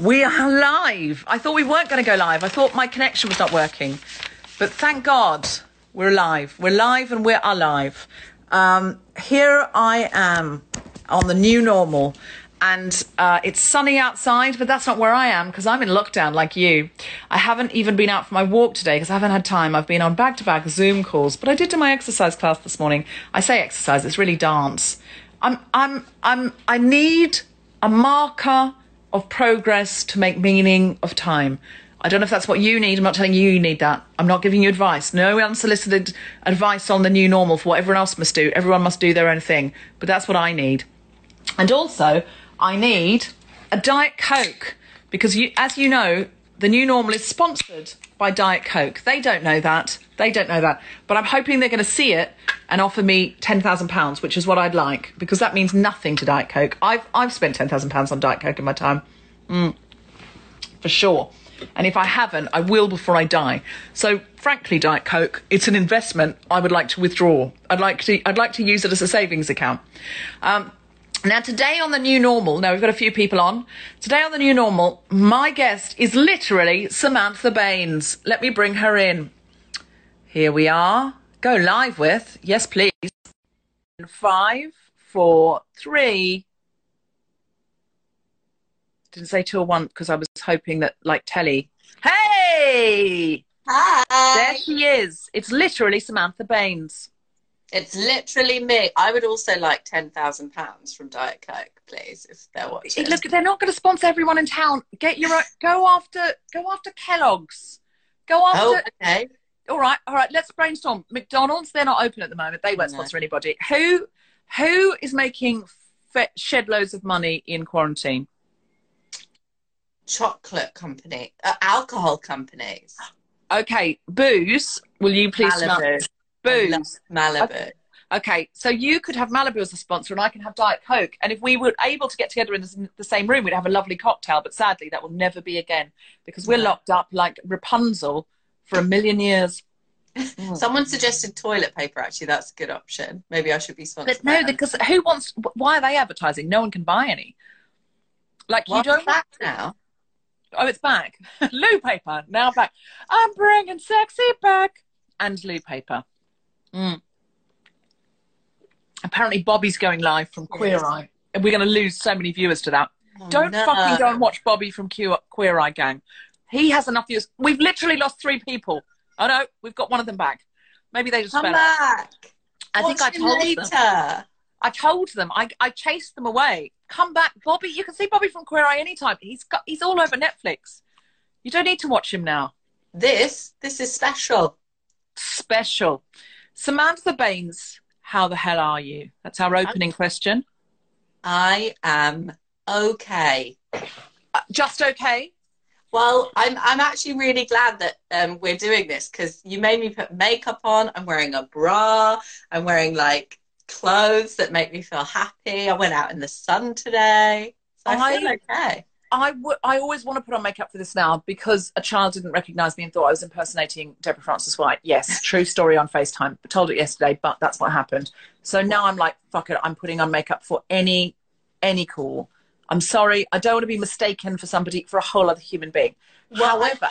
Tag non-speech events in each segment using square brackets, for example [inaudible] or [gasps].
we are live. I thought we weren't going to go live. I thought my connection was not working. But thank God we're alive. We're live and we're alive. Um, here I am on the new normal. And uh, it's sunny outside, but that's not where I am because I'm in lockdown like you. I haven't even been out for my walk today because I haven't had time. I've been on back to back Zoom calls, but I did do my exercise class this morning. I say exercise, it's really dance. I'm, I'm, I'm, I need a marker of progress to make meaning of time. I don't know if that's what you need. I'm not telling you you need that. I'm not giving you advice. No unsolicited advice on the new normal for what everyone else must do. Everyone must do their own thing. But that's what I need. And also, I need a Diet Coke because, you, as you know, the new normal is sponsored by Diet Coke. They don't know that. They don't know that. But I'm hoping they're going to see it and offer me £10,000, which is what I'd like because that means nothing to Diet Coke. I've, I've spent £10,000 on Diet Coke in my time. Mm, for sure. And if I haven't, I will before I die. So, frankly, Diet Coke, it's an investment I would like to withdraw. I'd like to, I'd like to use it as a savings account. Um, now, today on the new normal, now we've got a few people on. Today on the new normal, my guest is literally Samantha Baines. Let me bring her in. Here we are. Go live with, yes, please. Five, four, three. Didn't say two or one because I was hoping that, like telly. Hey! Hi. There she is. It's literally Samantha Baines. It's literally me. I would also like ten thousand pounds from Diet Coke, please, if they're watching. Look, they're not going to sponsor everyone in town. Get your own, go after go after Kellogg's. Go after. oh, okay. All right, all right. Let's brainstorm. McDonald's, they're not open at the moment. They won't No. sponsor anybody. Who who is making fe- shed loads of money in quarantine? Chocolate company, uh, alcohol companies. Okay, booze. Will you please smell Malibu. Booze? Malibu. Okay, so you could have Malibu as a sponsor, and I can have Diet Coke. And if we were able to get together in the the same room, we'd have a lovely cocktail. But sadly, that will never be again because we're locked up like Rapunzel for a million years. [laughs] Someone suggested toilet paper. Actually, that's a good option. Maybe I should be sponsored. But no, because who wants? Why are they advertising? No one can buy any. Like Well, you don't. back now. Oh, it's back. [laughs] loo paper now back. I'm bringing sexy back and loo paper. Mm. Apparently, Bobby's going live from Queer Eye, and we're going to lose so many viewers to that. Oh, Don't no. fucking go and watch Bobby from Q- Queer Eye Gang. He has enough viewers. We've literally lost three people. Oh no, we've got one of them back. Maybe they just Come fell out. back. I think I told later. them. I told them. I, I chased them away. Come back, Bobby. You can see Bobby from Queer Eye anytime. He's got he's all over Netflix. You don't need to watch him now. This, this is special. Special. Samantha Baines, how the hell are you? That's our opening question. I am okay. Uh, just okay. Well, I'm I'm actually really glad that um, we're doing this because you made me put makeup on. I'm wearing a bra. I'm wearing like clothes that make me feel happy. I went out in the sun today, so I, feel okay. I would. I always want to put on makeup for this now because a child didn't recognise me and thought I was impersonating Deborah Frances White. Yes, [laughs] true story on FaceTime. I told it yesterday, but that's what happened. So now I'm like, fuck it. I'm putting on makeup for any any call. I'm sorry. I don't want to be mistaken for somebody for a whole other human being. Well, however,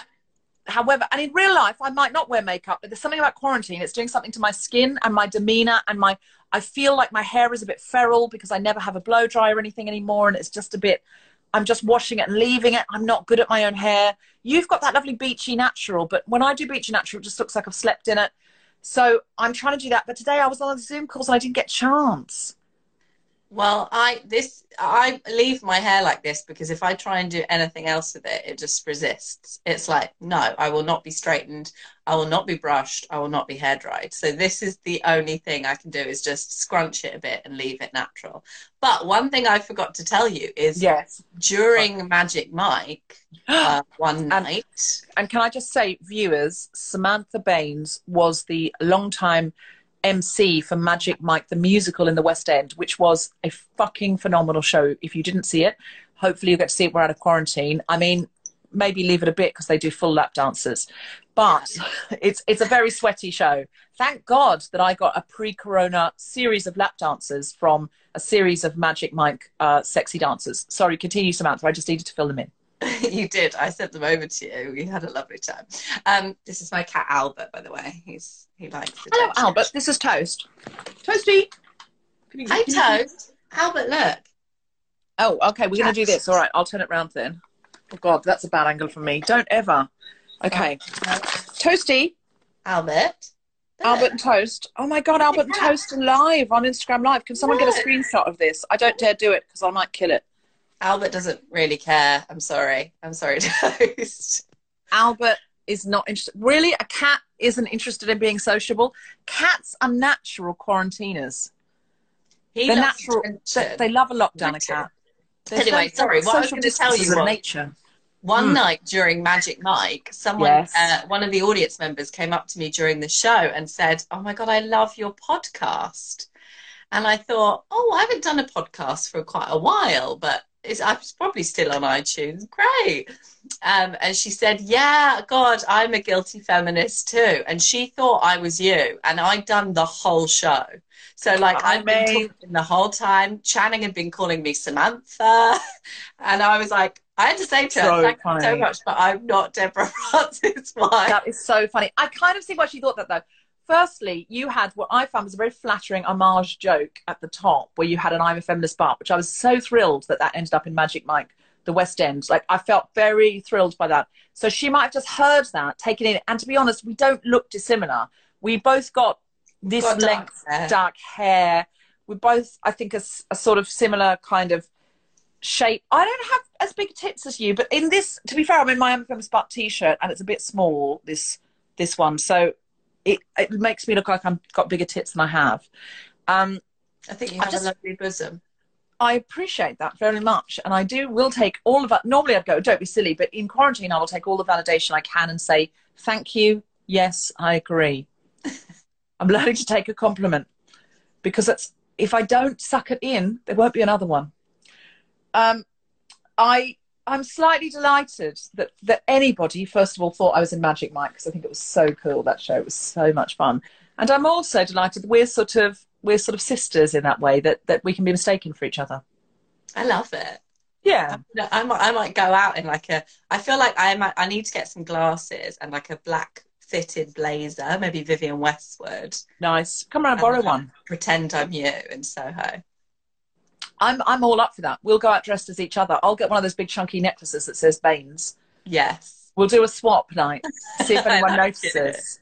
however, and in real life, I might not wear makeup, but there's something about quarantine. It's doing something to my skin and my demeanor and my. I feel like my hair is a bit feral because I never have a blow dry or anything anymore, and it's just a bit. I'm just washing it and leaving it. I'm not good at my own hair. You've got that lovely beachy natural, but when I do beachy natural, it just looks like I've slept in it. So I'm trying to do that. But today I was on a Zoom call, and I didn't get chance. Well, I this I leave my hair like this because if I try and do anything else with it, it just resists. It's like, no, I will not be straightened. I will not be brushed. I will not be hair dried. So this is the only thing I can do is just scrunch it a bit and leave it natural. But one thing I forgot to tell you is Yes. during Magic Mike [gasps] uh, one night. And can I just say, viewers, Samantha Baines was the long-time MC for Magic Mike the musical in the West End, which was a fucking phenomenal show. If you didn't see it, hopefully you'll get to see it. We're out of quarantine. I mean, maybe leave it a bit because they do full lap dances, but [laughs] it's it's a very sweaty show. Thank God that I got a pre-corona series of lap dances from a series of Magic Mike uh, sexy dancers. Sorry, continue, Samantha. I just needed to fill them in. [laughs] you did. I sent them over to you. We had a lovely time. Um, this is my cat Albert, by the way. He's he likes. Hello, attention. Albert. This is Toast. Toasty. Can you- Hi, can you- Toast. Albert, look. Oh, okay. We're going to do this. All right. I'll turn it round then. Oh, God, that's a bad angle for me. Don't ever. Okay. Toasty, Albert. Albert and Toast. Oh, my God, Albert and. Toast live on Instagram Live. Can someone get a screenshot of this? I don't dare do it because I might kill it. Albert doesn't really care. I'm sorry. I'm sorry, [laughs] Toast. Albert is not interested. Really? A cat isn't interested in being sociable? Cats are natural quarantiners. He They're natural. They, they love a lockdown, a cat. Anyway, so- sorry, what I was gonna tell you was- nature. One Hmm. night during Magic Mike, someone, Yes. uh, one of the audience members came up to me during the show and said, Oh my God, I love your podcast. And I thought, Oh, I haven't done a podcast for quite a while, but it's, I'm probably still on iTunes. Great. Um, and she said, Yeah, God, I'm a guilty feminist too. And she thought I was you. And I'd done the whole show. So, like, I I've been talking the whole time. Channing had been calling me Samantha. [laughs] And I was like, I had to say to her, So thank you so much, but I'm not Deborah [laughs] Frances. That is so funny. I kind of see why she thought that though. Firstly, you had what I found was a very flattering homage joke at the top where you had an I'm a feminist part, which I was so thrilled that that ended up in Magic Mike, the West End. Like I felt very thrilled by that. So she might have just heard that, taken it. And to be honest, we don't look dissimilar. We both got this Got dark length, hair. dark hair. We both, I think, a sort of similar kind of shape. I don't have as big tits as you, but in this, to be fair, I'm in my Feminist Spot t-shirt and it's a bit small. This this one, so it it makes me look like I've got bigger tits than I have. Um, I think you have just- a lovely bosom. I appreciate that very much, and I do will take all of that. Normally, I'd go, "Don't be silly," but in quarantine, I will take all the validation I can and say, "Thank you, yes, I agree." [laughs] I'm learning to take a compliment because it's if I don't suck it in, there won't be another one. Um, I I'm slightly delighted that that anybody, first of all, thought I was in Magic Mike because I think it was so cool that show. It was so much fun, and I'm also delighted that we're sort of we're sort of sisters in that way that that we can be mistaken for each other. I love it. Yeah, I might, I might go out in like a. I feel like I might. I need to get some glasses and like a black fitted blazer, maybe Vivienne Westwood. nice. Come around, borrow uh, one. Pretend I'm you in Soho. I'm I'm all up for that. We'll go out dressed as each other. I'll get one of those big chunky necklaces that says Baines. Yes. We'll do a swap night. [laughs] See if anyone like notices.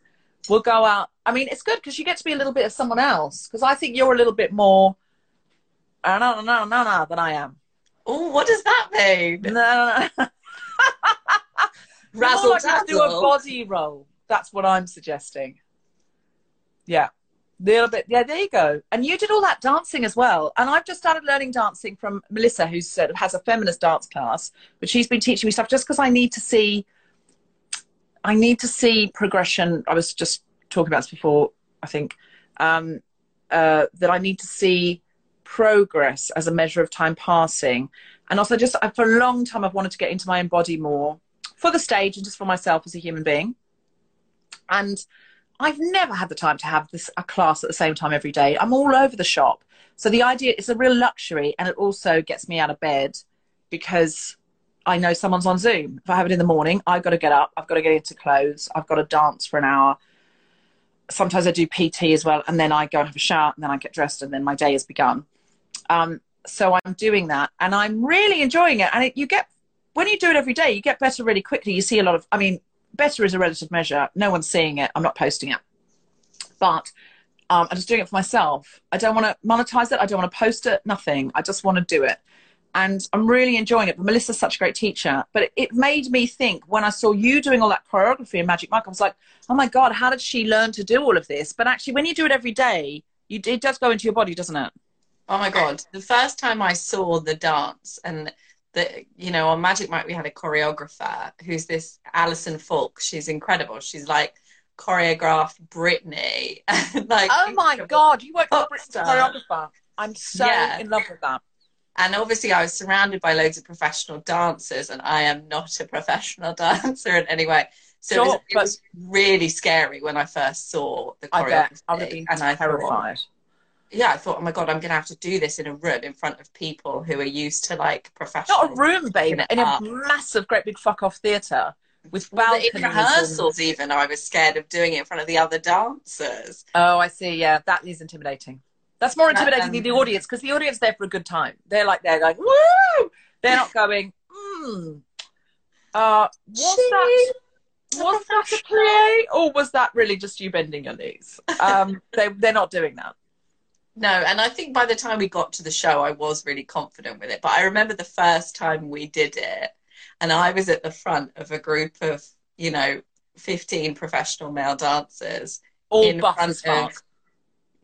We'll go out. I mean, it's good because you get to be a little bit of someone else. Because I think you're a little bit more. No, no, no, no, no, than I am. Oh, what does that mean? No, no, no. [laughs] Razzle like to do a body roll. That's what I'm suggesting. Yeah. Little bit. Yeah, there you go. And you did all that dancing as well. And I've just started learning dancing from Melissa, who has a feminist dance class, but she's been teaching me stuff just because I need to see. I need to see progression. I was just talking about this before. I think um, uh, that I need to see progress as a measure of time passing. And also, just for a long time, I've wanted to get into my own body more for the stage and just for myself as a human being. And I've never had the time to have this a class at the same time every day. I'm all over the shop. So the idea is a real luxury and it also gets me out of bed because I know someone's on Zoom. If I have it in the morning, I've got to get up, I've got to get into clothes, I've got to dance for an hour. Sometimes I do PT as well, and then I go and have a shower, and then I get dressed, and then my day has begun. Um, so I'm doing that, and I'm really enjoying it. And it, you get when you do it every day, you get better really quickly. You see a lot of, I mean, better is a relative measure. No one's seeing it. I'm not posting it, but um, I'm just doing it for myself. I don't want to monetize it. I don't want to post it. Nothing. I just want to do it and I'm really enjoying it. But Melissa's such a great teacher. But it made me think when I saw you doing all that choreography in Magic Mike, I was like, oh my God, how did she learn to do all of this? But actually, when you do it every day, you, it does go into your body, doesn't it? Oh my God. The first time I saw the dance and the, you know, on Magic Mike, we had a choreographer who's this Alison Faulk. She's incredible. She's like, choreographed Britney. [laughs] like, oh my God, you worked with a choreographer. I'm so yeah. in love with that. And obviously, I was surrounded by loads of professional dancers, and I am not a [laughs] professional dancer in any way. So sure, it, was, it was, really scary when I first saw the choreography. I, bet. I would have been and terrified. Thought, yeah, I thought, oh my god, I'm going to have to do this in a room in front of people who are used to like professional. Not a room, babe, in a massive, great big fuck off theatre with balconies. in rehearsals, and... even I was scared of doing it in front of the other dancers. Oh, I see. Yeah, that is intimidating. That's more intimidating um, than the audience because the audience there for a good time. They're like they're going woo. They're not going. Hmm. Uh, was that was that a play or was that really just you bending your knees? Um, they they're not doing that. No, and I think by the time we got to the show, I was really confident with it. But I remember the first time we did it, and I was at the front of a group of you know fifteen professional male dancers all in front of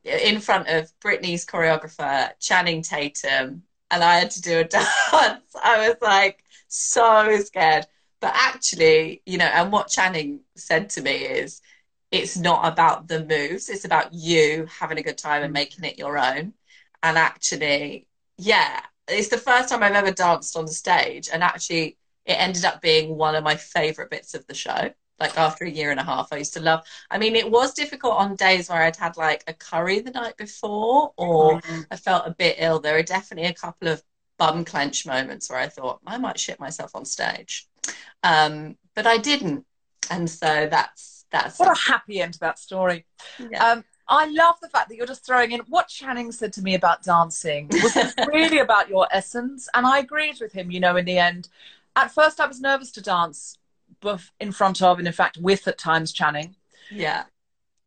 in front of Britney's choreographer, Channing Tatum, and I had to do a [laughs] dance. I was like so scared. But actually, you know, and what Channing said to me is it's not about the moves, it's about you having a good time and mm. making it your own. And actually, yeah, it's the first time I've ever danced on stage, and actually, it ended up being one of my favorite bits of the show like after a year and a half i used to love i mean it was difficult on days where i'd had like a curry the night before or mm-hmm. i felt a bit ill there are definitely a couple of bum clench moments where i thought i might shit myself on stage um, but i didn't and so that's that's what a happy end to that story yeah. um, I love the fact that you're just throwing in what Channing said to me about dancing was really about your essence. And I agreed with him, you know, in the end. At first, I was nervous to dance both in front of, and in fact, with at times Channing. Yeah.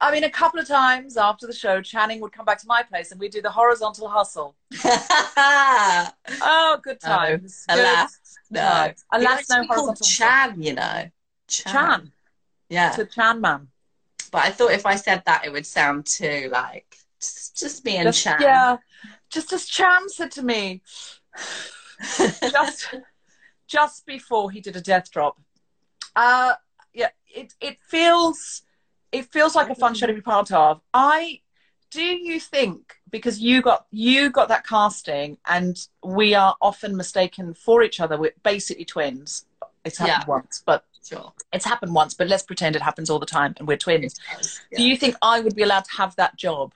I mean, a couple of times after the show, Channing would come back to my place and we'd do the horizontal hustle. [laughs] oh, good times. No, alas, no. Alas, no horizontal Chan, you know. Chan. Chan. Yeah. To Chan Man. But I thought if I said that, it would sound too like just, just me and just, Chan. Yeah. Just as Chan said to me, [laughs] just just before he did a death drop, uh, yeah, it it feels it feels like a fun show to be part of. I do you think because you got you got that casting and we are often mistaken for each other we're basically twins it's happened yeah. once but sure. it's happened once but let's pretend it happens all the time and we're twins yeah. do you think i would be allowed to have that job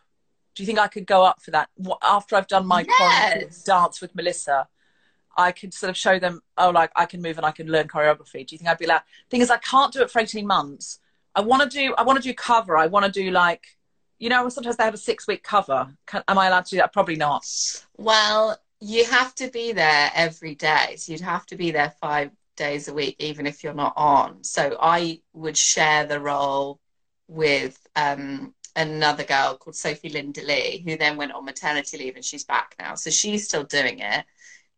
do you think i could go up for that after i've done my yes. dance with melissa I could sort of show them, oh, like I can move and I can learn choreography. Do you think I'd be allowed? Thing is, I can't do it for 18 months. I want to do, I want to do cover. I want to do like, you know, sometimes they have a six week cover. Can, am I allowed to do that? Probably not. Well, you have to be there every day. So you'd have to be there five days a week, even if you're not on. So I would share the role with um, another girl called Sophie Linda Lee, who then went on maternity leave and she's back now. So she's still doing it.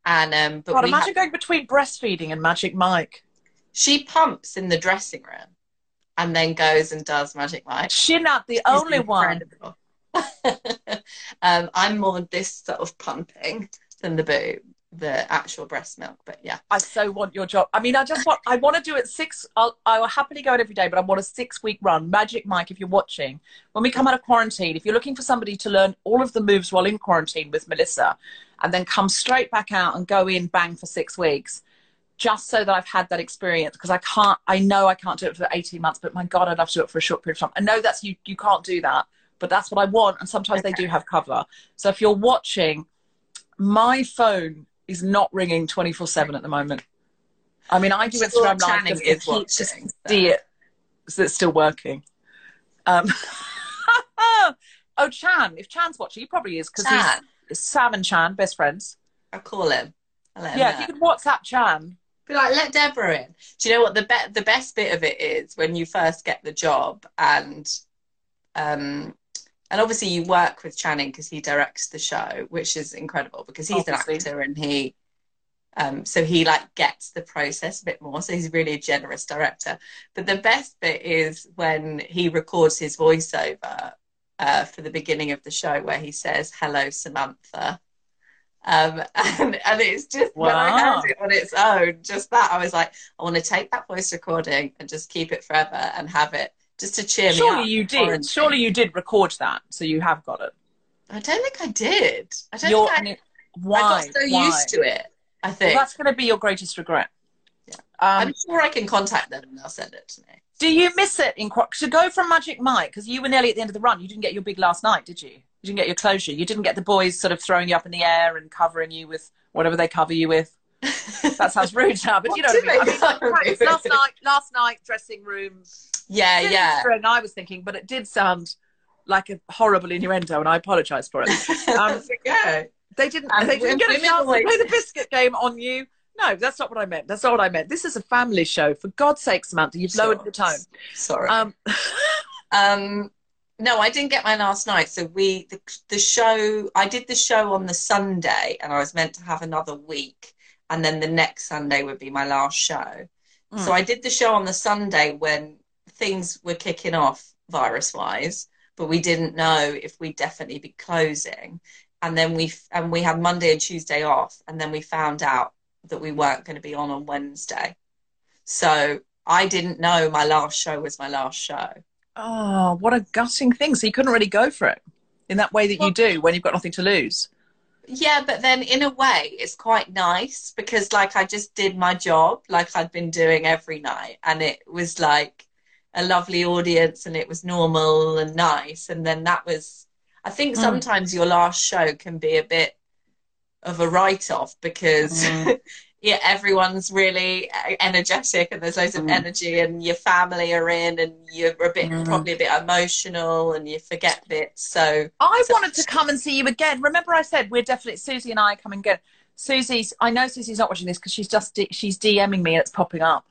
And um, but God, imagine going between breastfeeding and Magic Mike. She pumps in the dressing room, and then goes and does Magic Mike. She's not the She's only incredible. one. [laughs] um, I'm more this sort of pumping than the boob. The actual breast milk. But yeah, I so want your job. I mean, I just want, I want to do it six, I'll, I will happily go it every day, but I want a six week run. Magic Mike, if you're watching, when we come out of quarantine, if you're looking for somebody to learn all of the moves while in quarantine with Melissa and then come straight back out and go in bang for six weeks, just so that I've had that experience because I can't, I know I can't do it for 18 months, but my God, I'd love to do it for a short period of time. I know that's, you, you can't do that, but that's what I want. And sometimes okay. they do have cover. So if you're watching, my phone is not ringing 24 7 at the moment. I mean, I do Instagram Live just to keep to see it so it's still working. Um, [laughs] oh, Chan. If Chan's watching, he probably is because he's Sam and Chan, best friends. I'll call him. I'll him yeah, know. if you could WhatsApp Chan. Be like, let Deborah in. Do you know what the be- the best bit of it is when you first get the job and um and obviously you work with Channing because he directs the show, which is incredible because he's obviously. an actor and he um, so he like gets the process a bit more. So he's really a generous director. But the best bit is when he records his voiceover uh, for the beginning of the show where he says, "Hello, Samantha." Um, [laughs] and, and it's just wow. when I heard it on its own, just that I was like, I want to take that voice recording and just keep it forever and have it just to cheer Surely me up. Surely you did. Surely you did record that, so you have got it. I don't think I did. I don't You're, think I, why? I got so why? used to it. I think well, that's going to be your greatest regret. Yeah. Um, I'm sure I can contact them and they'll send it to me. Do you miss it in to go from Magic Mike? Because you were nearly at the end of the run. You didn't get your big last night, did you? You didn't get your closure. You didn't get the boys sort of throwing you up in the air and covering you with whatever they cover you with. [laughs] that sounds rude now, but you know what I mean. I mean last night, last night, dressing room. Yeah, yeah. And I was thinking, but it did sound like a horrible innuendo, and I apologise for it. Um, [laughs] okay. They didn't. they didn't get a chance to play the biscuit game on you. No, that's not what I meant. That's not what I meant. This is a family show. For God's sake, Samantha, you've lowered the tone. Sorry. Um, [laughs] um, no, I didn't get mine last night. So we the, the show. I did the show on the Sunday, and I was meant to have another week, and then the next Sunday would be my last show. Mm. So I did the show on the Sunday when things were kicking off virus wise, but we didn't know if we'd definitely be closing. And then we and we had Monday and Tuesday off, and then we found out that we weren't going to be on on Wednesday. So I didn't know my last show was my last show. Oh, what a gutting thing. So you couldn't really go for it in that way that well, you do when you've got nothing to lose. Yeah, but then in a way it's quite nice because like I just did my job like I'd been doing every night and it was like a lovely audience and it was normal and nice and then that was I think mm. sometimes mm. your last show can be a bit of a write off because mm. [laughs] yeah, everyone's really energetic and there's loads of mm. energy and your family are in and you're a bit mm. probably a bit emotional and you forget bits. So I so, wanted to come and see you again. Remember I said we're definitely Susie and I coming again. Susie's I know Susie's not watching this because she's just she's DMing me and it's popping up.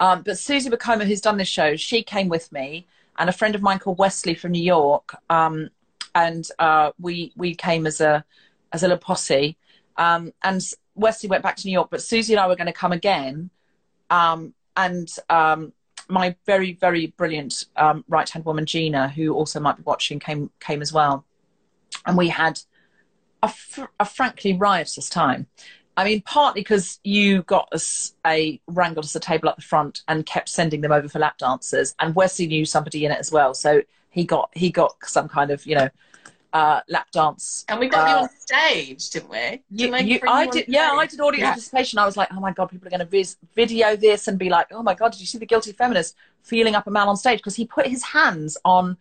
Um, but Susie Wokoma, who's done this show, she came with me and a friend of mine called Wesley from New York. Um, and uh, we we came as a as a little posse um, and Wesley went back to New York, but Susie and I were going to come again. Um, and um, my very, very brilliant um, right hand woman, Gina, who also might be watching, came, came as well. And we had a, fr- a frankly riotous time. I mean, partly because you got us a wrangled us a table at the front and kept sending them over for lap dancers, and Wesley knew somebody in it as well, so he got he got some kind of you know uh, lap dance. And we got uh, you on stage, didn't we? You, you, I did, yeah, I did audience yeah. participation. I was like, oh my god, people are going to vis- video this and be like, oh my god, did you see the guilty feminist feeling up a man on stage because he put his hands on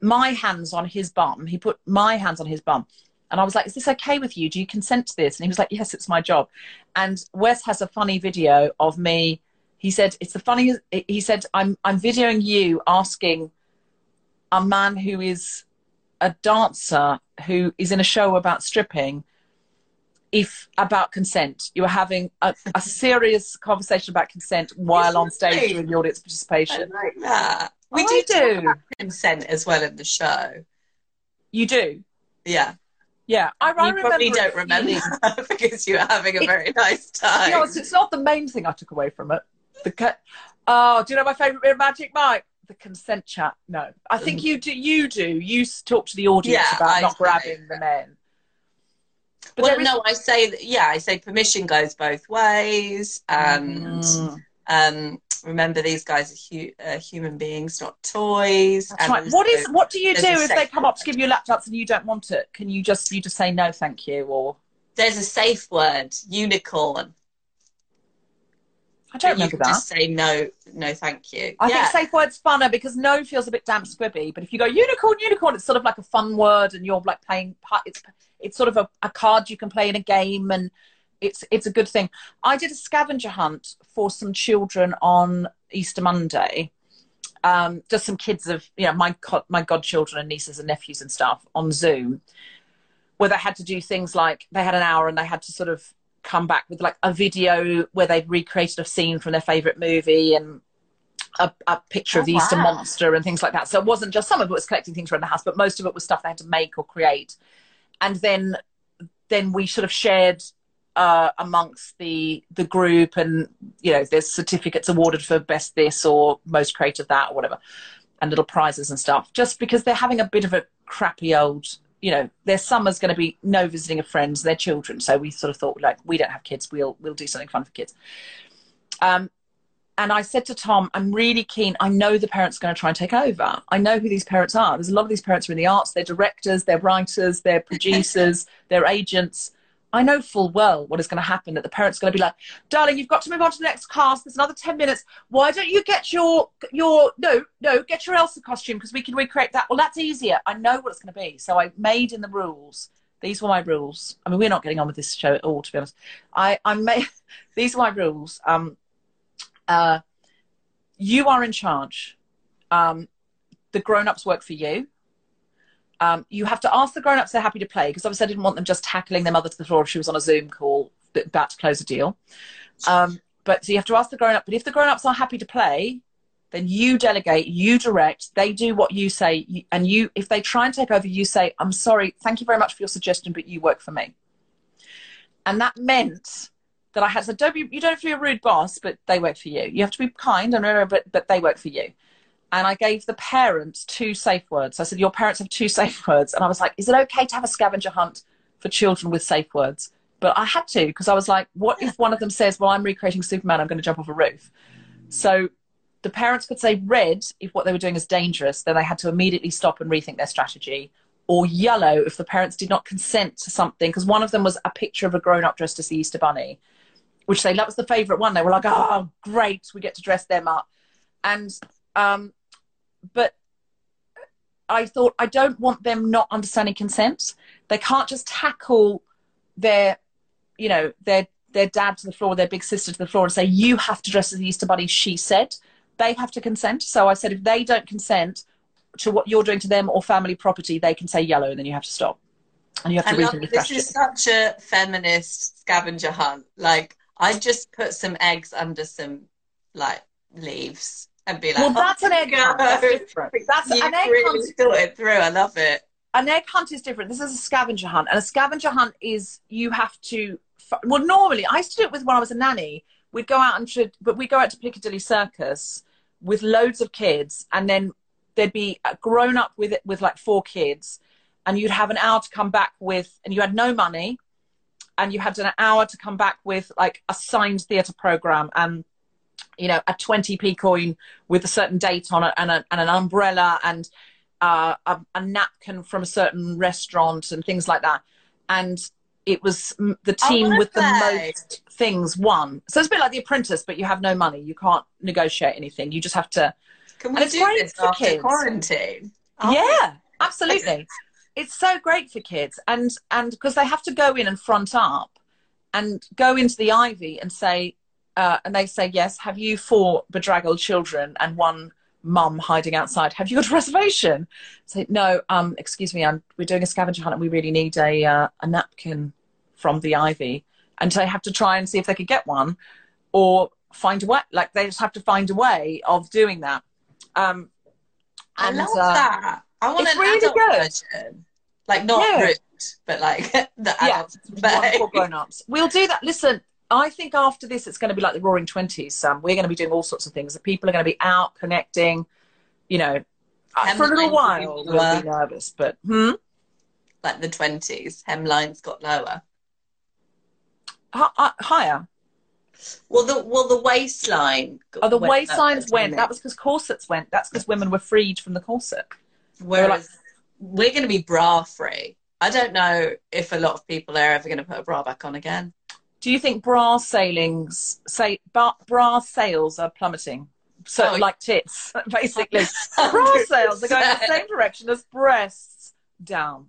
my hands on his bum. He put my hands on his bum. And I was like, is this okay with you? Do you consent to this? And he was like, yes, it's my job. And Wes has a funny video of me. He said, it's the funniest. He said, I'm, I'm videoing you asking a man who is a dancer who is in a show about stripping if about consent you were having a, a serious conversation about consent while on stage doing the audience participation I like that we I do, do. consent as well in the show you do yeah yeah, I, I you probably don't remember [laughs] [laughs] because you were having a very nice time. You know, it's not the main thing I took away from it. The oh, do you know my favourite bit of Magic Mike? the consent chat. No, I think mm. you do. You do. You talk to the audience yeah, about I not grabbing the men. But well, no, I say that, yeah, I say permission goes both ways, and Mm. um, remember these guys are hu- uh, human beings, not toys. That's right. What is what do you do if they come up to give you laptops and you don't want it? Can you just you just say no, thank you, or There's a safe word, unicorn. I don't you remember that. just say no, no, thank you. I yeah. think safe word's funner because no feels a bit damp squibby, but if you go unicorn, unicorn, it's sort of like a fun word, and you're like playing. It's it's sort of a, a card you can play in a game, and it's it's a good thing. I did a scavenger hunt for some children on Easter Monday. Um, just some kids of you know my co- my godchildren and nieces and nephews and stuff on Zoom, where they had to do things like they had an hour and they had to sort of come back with like a video where they'd recreated a scene from their favorite movie and a, a picture of Oh, the Easter monster and things like that. So it wasn't just some of it was collecting things around the house, but most of it was stuff they had to make or create. And then then we sort of shared uh, amongst the the group, and you know, there's certificates awarded for best this or most creative that or whatever, and little prizes and stuff. Just because they're having a bit of a crappy old. You know, their summer's going to be no visiting of friends, their children. So we sort of thought, like, we don't have kids, we'll we'll do something fun for kids. Um, and I said to Tom, I'm really keen. I know the parents are going to try and take over. I know who these parents are. There's a lot of these parents are in the arts. They're directors, they're writers, they're [laughs] producers, they're agents. I know full well what is going to happen. That the parents are going to be like, "Darling, you've got to move on to the next cast. There's another ten minutes. Why don't you get your your no no get your Elsa costume because we can recreate that. Well, that's easier. I know what it's going to be. So I made in the rules. These were my rules. I mean, we're not getting on with this show at all, to be honest. I I made [laughs] these are my rules. Um, uh, you are in charge. Um, the grown-ups work for you. Um, you have to ask the grown-ups they're happy to play because obviously I didn't want them just tackling their mother to the floor if she was on a Zoom call about to close a deal. Um, but so you have to ask the grown-up. But if the grown-ups are happy to play, then you delegate, you direct, they do what you say, and you. If they try and take over, you say, "I'm sorry, thank you very much for your suggestion, but you work for me." And that meant that I had to don't be you don't be a rude boss, but they work for you. You have to be kind and but but they work for you. And I gave the parents two safe words. I said, Your parents have two safe [laughs] words. And I was like, Is it okay to have a scavenger hunt for children with safe words? But I had to because I was like, What if one of them says, Well, I'm recreating Superman, I'm going to jump off a roof? So the parents could say red if what they were doing is dangerous, then they had to immediately stop and rethink their strategy. Or yellow if the parents did not consent to something, because one of them was a picture of a grown up dressed as the Easter Bunny, which they that was the favourite one. They were like, "Oh, great, we get to dress them up," and um, but I thought I don't want them not understanding consent. They can't just tackle their, you know, their their dad to the floor, their big sister to the floor, and say, "You have to dress as the Easter Bunny." She said they have to consent. So I said, if they don't consent to what you're doing to them or family property, they can say yellow, and then you have to stop, and you have to love rethink the this is such a feminist scavenger hunt. Like I just put some eggs under some like leaves and be like, Well, oh, that's "Oh, an egg go." hunt. [laughs] That's different. That's you an egg really hunt. thought it through. I love it. an egg hunt is different. This is a scavenger hunt, and a scavenger hunt is you have to. Well, normally I used to do it with when I was a nanny. We'd go out and should, but we go out to Piccadilly Circus with loads of kids, and then there'd be a grown up with it with like four kids, and you'd have an hour to come back with, and you had no money, and you had an hour to come back with like a signed theatre program and you know a 20p coin with a certain date on it and, a, and an umbrella and uh, a, a napkin from a certain restaurant and things like that. And it was the team wanna with the most things won. So it's a bit like The Apprentice, but you have no money. You can't negotiate anything. You just have to. Can we do this for after kids. quarantine? Oh, Yeah, [laughs] absolutely. it's so great for kids, and and because they have to go in and front up, and go into the ivy and say, uh, and they say yes. Have you four bedraggled children and one mum hiding outside? Have you got a reservation? Say no. Um, excuse me. I'm, we're doing a scavenger hunt, and we really need a uh, a napkin from the ivy, and they have to try and see if they could get one, or find a way. Like they just have to find a way of doing that. Um, I love uh, that. I want an really adult good. version. Like not Yeah. rude, but like [laughs] the adults. yeah, adult one for version. grown-ups. We'll do that. Listen, I think after this, it's going to be like the Roaring Twenties. Sam, we're going to be doing all sorts of things. People are going to be out connecting. You know, uh, for a little while we'll be nervous, but hmm? like the twenties. Hemlines got lower. Hi- uh, higher. Well, the well the waistline. Oh, the went waistlines went. That was because corsets went. That's because women were freed from the corset. Whereas we're going to be bra free. I don't know if a lot of people are ever going to put a bra back on again. Do you think bra sailings, say, bra, bra sales are plummeting? So, Oh, like tits, [laughs] basically. [laughs] bra sales are going in the [laughs] same direction as breasts down.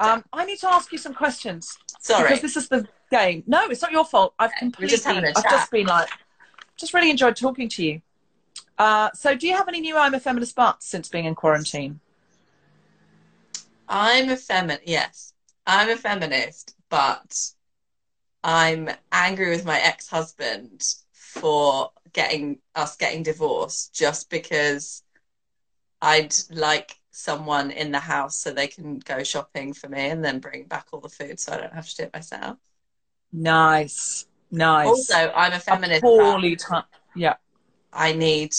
Um, I need to ask you some questions. Sorry. Because this is the game. No, it's not your fault. I've completely, just I've just been like, just really enjoyed talking to you. Uh, so, do you have any new I'm a feminist butts since being in quarantine? I'm a feminist. Yes, I'm a feminist, but I'm angry with my ex-husband for getting us getting divorced just because I'd like someone in the house so they can go shopping for me and then bring back all the food so I don't have to do it myself. Nice, nice. Also, I'm a A feminist. but poorly yeah. I need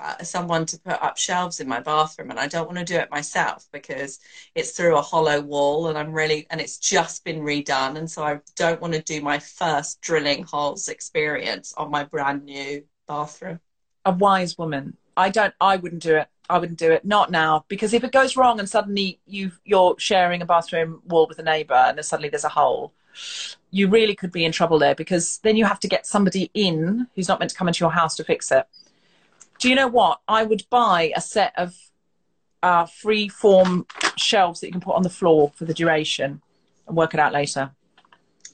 uh, someone to put up shelves in my bathroom, and I don't want to do it myself because it's through a hollow wall, and I'm really, and it's just been redone, and so I don't want to do my first drilling holes experience on my brand new bathroom. a wise woman. I don't. I wouldn't do it. I wouldn't do it. Not now, because if it goes wrong and suddenly you you're sharing a bathroom wall with a neighbour and then suddenly there's a hole, you really could be in trouble there because then you have to get somebody in who's not meant to come into your house to fix it. Do you know what? I would buy a set of uh, free form shelves that you can put on the floor for the duration and work it out later.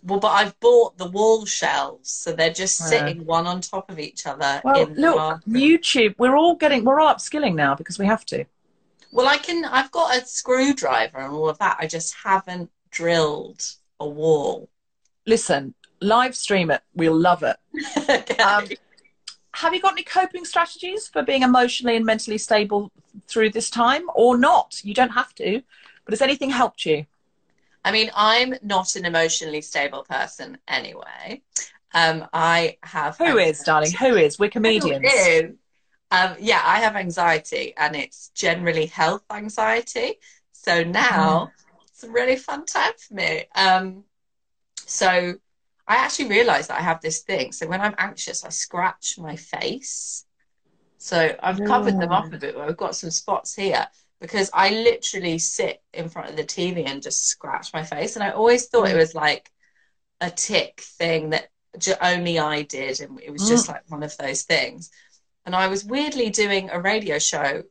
Well, but I've bought the wall shelves, so they're just Yeah. sitting one on top of each other Well, in the look. YouTube. We're all getting. We're all upskilling now because we have to. Well, I can, I've got a screwdriver and all of that. I just haven't drilled a wall. Listen, live stream it. We'll love it. [laughs] Okay. Um, have you got any coping strategies for being emotionally and mentally stable through this time or not? You don't have to, but has anything helped you? I mean, I'm not an emotionally stable person anyway. Um, I have Who is, darling? Who is? We're comedians. Who is? Um, yeah, I have anxiety, and it's generally health anxiety. So now it's a really fun time for me. Um, so I actually realized that I have this thing. So when I'm anxious, I scratch my face. So I've covered them up a bit. I've got some spots here because I literally sit in front of the TV and just scratch my face. And I always thought it was like a tick thing that only I did, and it was just like one of those things. And I was weirdly doing a radio show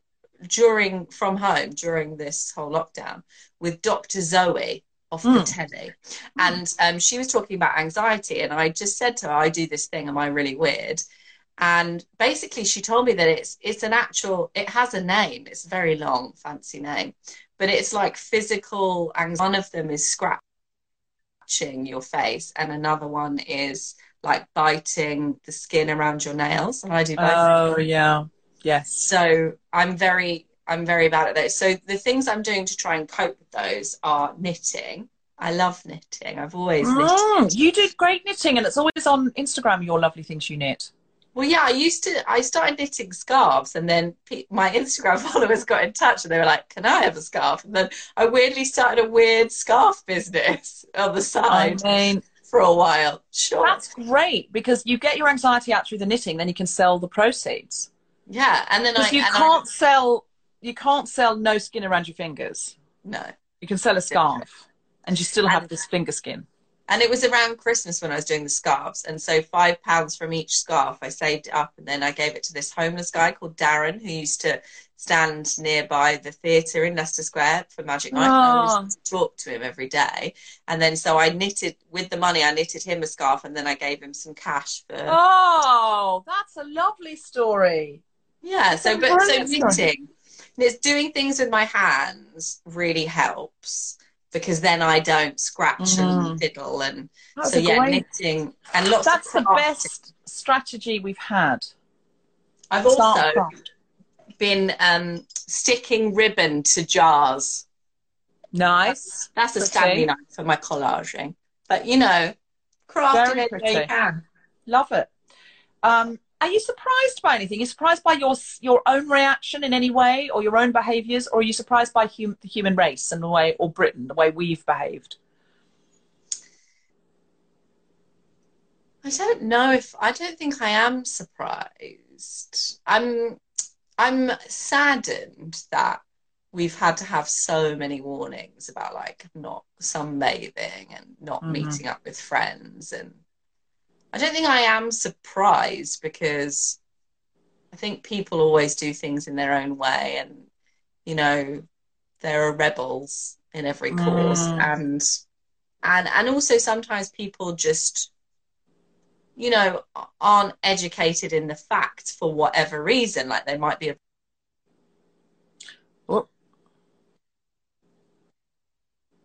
during from home during this whole lockdown with Dr. Zoe off the Mm. telly, and um, she was talking about anxiety, and I just said to her, "I do this thing. Am I really weird?" And basically, she told me that it's it's an actual. It has a name. It's a very long, fancy name, but it's like physical. anxiety. One of them is scratching your face, and another one is like biting the skin around your nails. And I do both. Oh, yeah. Yes. So I'm very I'm very bad at those. So the things I'm doing to try and cope with those are knitting. I love knitting. I've always knitted. Mm, you did great knitting, and it's always on Instagram. Your lovely things you knit. Well, yeah, I used to. I started knitting scarves, and then pe- my Instagram [laughs] followers got in touch, and they were like, "Can I have a scarf?" And then I weirdly started a weird scarf business [laughs] on the I side mean, for a while. Sure. that's great because you get your anxiety out through the knitting, then you can sell the proceeds. yeah, and then I Because you and can't sell, you can't sell no skin around your fingers. no. You can sell a scarf, and you still have And- this finger skin. And it was around Christmas when I was doing the scarves. And so five pounds from each scarf, I saved it up and then I gave it to this homeless guy called Darren who used to stand nearby the theatre in Leicester Square for Magic Night. And I Oh. used to talk to him every day. And then so I knitted with the money, I knitted him a scarf and then I gave him some cash for Oh, that's a lovely story. Yeah, so but so knitting. It's doing things with my hands really helps because then I don't scratch and Mm. fiddle and That's so yeah, great. knitting and lots That's the best strategy we've had. I've Start also craft. been um, sticking ribbon to jars. Nice. That's a Pretty. Stanley knife for my collaging. But you know, crafting Very it where you can. Love it. Um, are you surprised by anything? Are you surprised by your your own reaction in any way, or your own behaviours, or are you surprised by hum- the human race and the way, or Britain, the way we've behaved? I don't know if I don't think I am surprised. I'm I'm saddened that we've had to have so many warnings about like not sunbathing and not Mhm. meeting up with friends and I don't think I am surprised because I think people always do things in their own way and you know there are rebels in every cause Mm. and and and also sometimes people just you know aren't educated in the facts for whatever reason like they might be a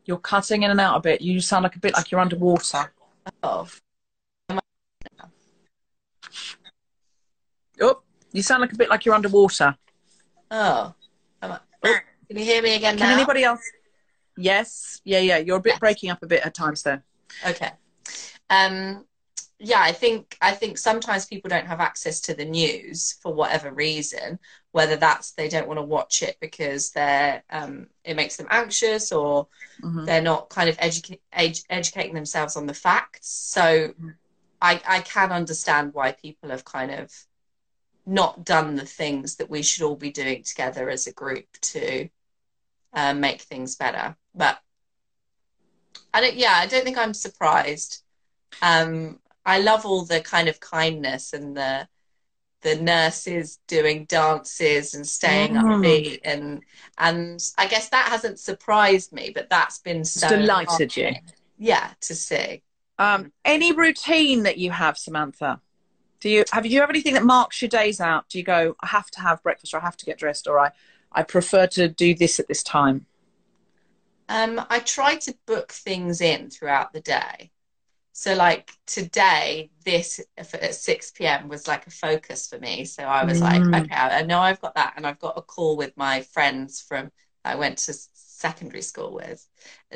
You're cutting in and out a bit. You sound like a bit like you're underwater. Oh, you sound like a bit like you're underwater. oh am I, oh, can you hear me again Can now anybody else? Yes. Yeah, yeah. You're a bit Yes. breaking up a bit at times there. Okay. Um, yeah, I think I think sometimes people don't have access to the news for whatever reason, whether that's they don't want to watch it because they're um, it makes them anxious or Mhm. they're not kind of educa- ed- educating themselves on the facts. So I I can understand why people have kind of not done the things that we should all be doing together as a group to uh, make things better. But I don't. Yeah, I don't think I'm surprised. Um, I love all the kind of kindness and the the nurses doing dances and staying Mm. upbeat and and I guess that hasn't surprised me, but that's been so delighted you. Yeah, to see. Um, any routine that you have, Samantha? Do you have you have anything that marks your days out? Do you go, I have to have breakfast or I have to get dressed or I, I prefer to do this at this time? Um, I try to book things in throughout the day. So, like today, this at 6 p.m. was like a focus for me. So I was Mm. like, okay, I know I've got that, and I've got a call with my friends from I went to secondary school with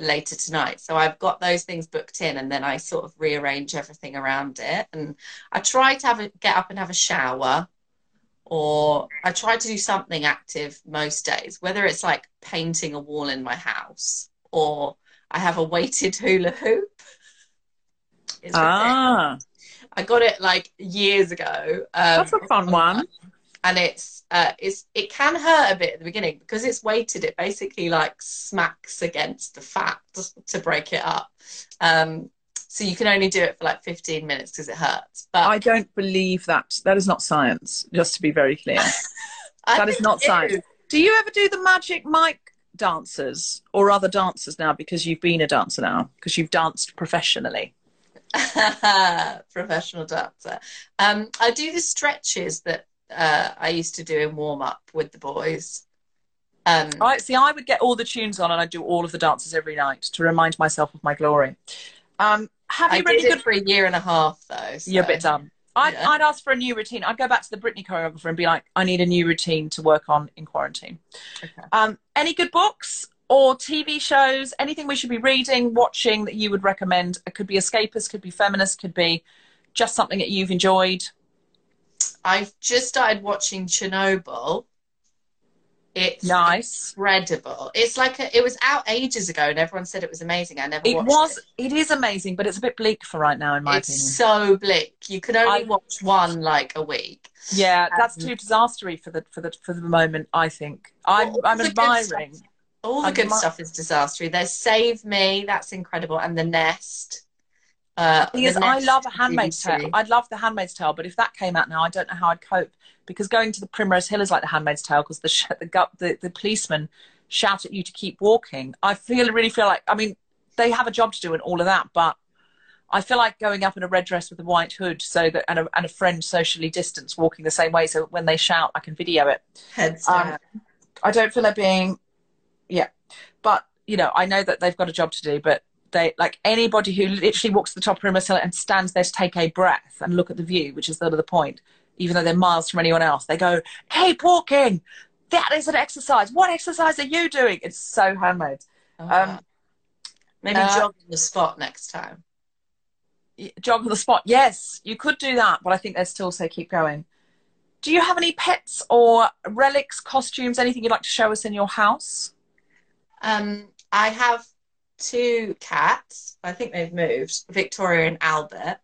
later tonight. So I've got those things booked in, and then I sort of rearrange everything around it. And I try to have a get up and have a shower, or I try to do something active most days, whether it's like painting a wall in my house or I have a weighted hula hoop. Ah, I got it like years ago. Um, that's a fun one. And it's uh, it's it can hurt a bit at the beginning because it's weighted. It basically like smacks against the fat to break it up. Um, so you can only do it for like 15 minutes because it hurts. But I don't believe that. That is not science, just to be very clear. [laughs] That is not science. is. Do you ever do the Magic Mike dancers or other dancers now because you've been a dancer now, because you've danced professionally? [laughs] professional dancer. Um, I do the stretches that uh, I used to do in warm up with the boys. Um, I see. I would get all the tunes on, and I'd do all of the dances every night to remind myself of my glory. Um, have I you read did any it for a year and a half though. So. You're a bit done. I'd, Yeah. I'd ask for a new routine. I'd go back to the Britney choreographer and be like, I need a new routine to work on in quarantine. Okay. Um, any good books? or TV shows, anything we should be reading, watching that you would recommend. It could be escapist, could be feminist, could be just something that you've enjoyed. I've just started watching Chernobyl. It's Nice. incredible. It's like a, it was out ages ago, and everyone said it was amazing. I never. It was. It. It is amazing, but it's a bit bleak for right now, in my opinion. It's opinion. so bleak. You can only I- watch one like a week. Yeah, that's Um, too disastery for the for the for the moment. I think I'm I'm admiring. All the I'm good admi- stuff is disastery. There's Save Me, that's incredible, and The Nest. Uh, The thing The is, I love a Handmaid's BBC. Tale. I'd love the Handmaid's Tale, but if that came out now, I don't know how I'd cope because going to the Primrose Hill is like the Handmaid's Tale because the, sh- the the the policemen shout at you to keep walking. I feel really feel like I mean they have a job to do and all of that, but I feel like going up in a red dress with a white hood so that and a, and a friend socially distanced walking the same way so when they shout I can video it. Heads Um, down. I don't feel like being, yeah. But you know, I know that they've got a job to do. But they like anybody who literally walks to the top of Primrose Hill and stands there to take a breath and look at the view, which is the other point. Even though they're miles from anyone else, they go, "Keep walking. That is an exercise. What exercise are you doing?" It's so Handmaid. Oh, um, Maybe uh, jog on the spot next time. Jog on the spot. Yes, you could do that, but I think they'd still say keep going. Do you have any pets or relics, costumes, anything you'd like to show us in your house? Um, I have two cats. I think they've moved, Victoria and Albert.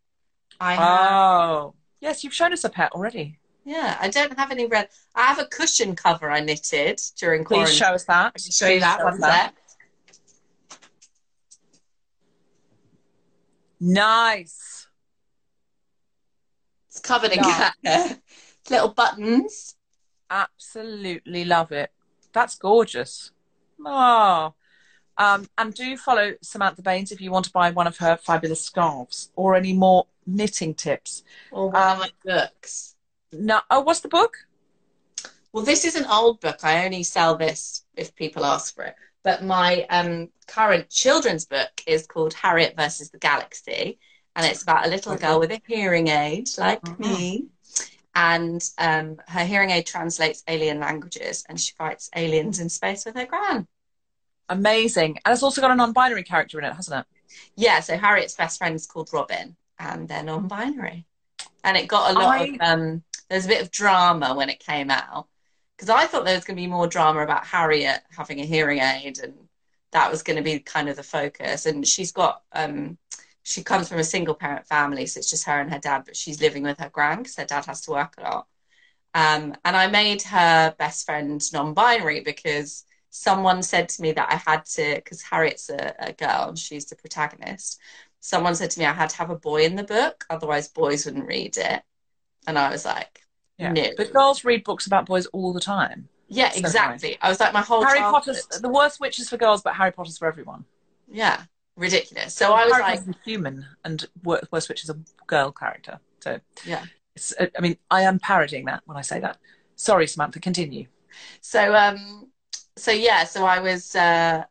I have, Oh, yes, you've shown us a pet already. yeah, I don't have any red. I have a cushion cover I knitted during Please quarantine. show us that. I show you that one that. Nice. It's covered in Yeah. cat hair. Little buttons. Absolutely love it. That's gorgeous. Oh. Um, and do follow Samantha Baines if you want to buy one of her fabulous scarves or any more knitting tips. Or one Um, of my books. No, oh, what's the book? Well, this is an old book. I only sell this if people ask for it. But my um, current children's book is called Harriet versus the Galaxy. And it's about a little girl with a hearing aid, like Mhm. me. And um, her hearing aid translates alien languages and she fights aliens in space with her gran. Amazing. And it's also got a non-binary character in it, hasn't it? Yeah, so Harriet's best friend is called Robin and they're non binary. And it got a lot I- of, um, there's a bit of drama when it came out. Because I thought there was going to be more drama about Harriet having a hearing aid and that was going to be kind of the focus. And she's got, um, she comes from a single parent family, so it's just her and her dad, but she's living with her gran because her dad has to work a lot. Um, and I made her best friend non binary because someone said to me that I had to, because Harriet's a, a girl and she's the protagonist. Someone said to me I had to have a boy in the book, otherwise boys wouldn't read it. And I was like, Yeah. no. But girls read books about boys all the time. Yeah, So exactly. I was like, my whole Harry Potter's the worst witches for girls, but Harry Potter's for everyone. Yeah, ridiculous. So I was Harry like, a human, and Worst Witch is a girl character. So yeah. it's, I mean, I am parodying that when I say that. Sorry, Samantha, continue. So um, so yeah, so I was uh,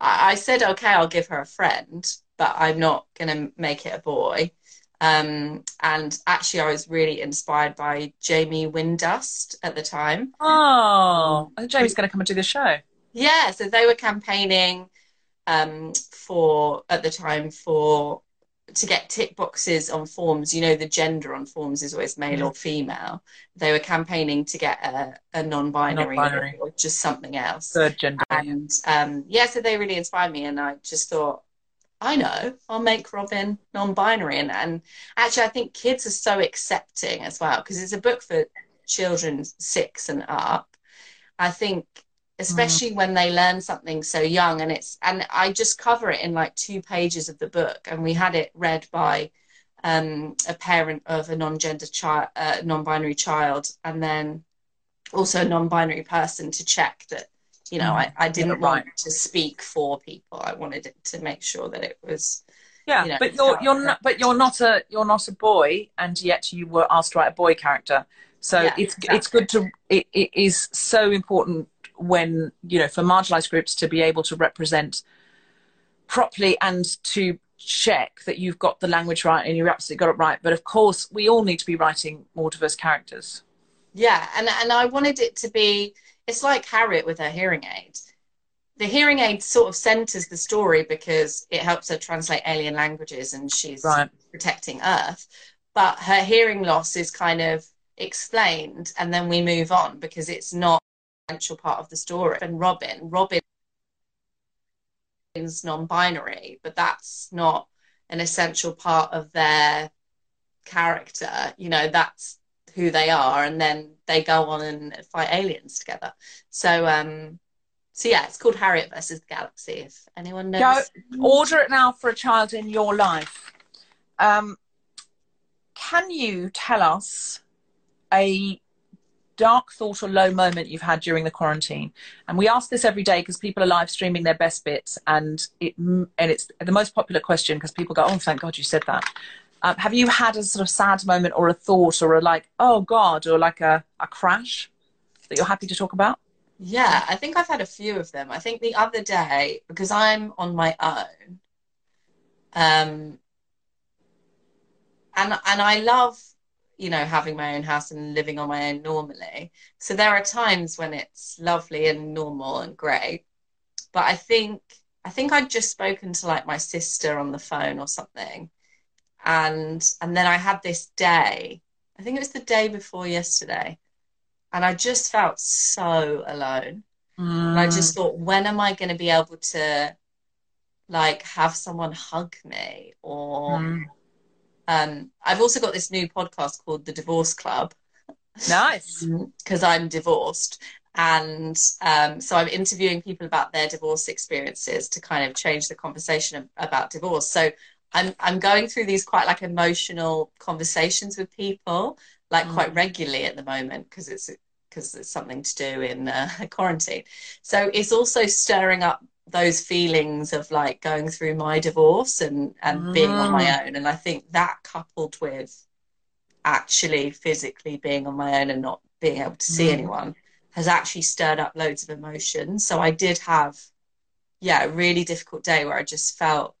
I, I said, okay, I'll give her a friend, but I'm not gonna make it a boy. Um, and actually, I was really inspired by Jamie Windust at the time. Oh, I think Jamie's going to come and do the show. Yeah, so they were campaigning um, for at the time for to get tick boxes on forms. You know, the gender on forms is always male or female. They were campaigning to get a, a non-binary, Non-binary. or just something else. Third gender. And um, yeah, so they really inspired me, and I just thought, I know, I'll make Robin non-binary, and and actually, I think kids are so accepting as well because it's a book for children six and up. I think, especially when they learn something so young, and it's and I just cover it in like two pages of the book, and we had it read by um, a parent of a non-gender child, uh, non-binary child, and then also a non-binary person to check that you know I, I didn't Mm. right. want to speak for people i wanted it to make sure that it was Yeah, you know, but you're you're not but you're not a you're not a boy, and yet you were asked to write a boy character. So Yeah, it's exactly. it's good to it, it is so important when you know for marginalised groups to be able to represent properly and to check that you've got the language right and you've absolutely got it right. But of course, we all need to be writing more diverse characters. yeah and and i wanted it to be it's like harriet with her hearing aid the hearing aid sort of centers the story because it helps her translate alien languages and she's Right. protecting Earth. But her hearing loss is kind of explained, and then we move on because it's not essential part of the story. And Robin, Robin Robin's non-binary, but that's not an essential part of their character. You know, that's who they are, and then they go on and fight aliens together. So, um, so yeah, it's called Harriet versus the Galaxy. If anyone knows, Go order it now for a child in your life. Um, can you tell us a dark thought or low moment you've had during the quarantine? And we ask this every day because people are live streaming their best bits, and it and it's the most popular question because people go, "Oh, thank God you said that." Um, have you had a sort of sad moment or a thought or a like, "Oh God," or like a, a crash that you're happy to talk about? Yeah, I think I've had a few of them. I think the other day, because I'm on my own, um, and and I love, you know, having my own house and living on my own normally. So there are times when it's lovely and normal and great. But I think I think I'd just spoken to like my sister on the phone or something. And and then I had this day, I think it was the day before yesterday, and I just felt so alone. And I just thought, when am I going to be able to like have someone hug me? Or Mm. Um, I've also got this new podcast called The Divorce Club nice. because I'm divorced. And um, so I'm interviewing people about their divorce experiences to kind of change the conversation about divorce. So I'm I'm going through these quite like emotional conversations with people like quite regularly at the moment because it's because it's something to do in uh, [laughs] quarantine. So it's also stirring up those feelings of like going through my divorce and and being on my mm. own. And I think that coupled with actually physically being on my own and not being able to see mm. anyone has actually stirred up loads of emotions So I did have, yeah, a really difficult day where I just felt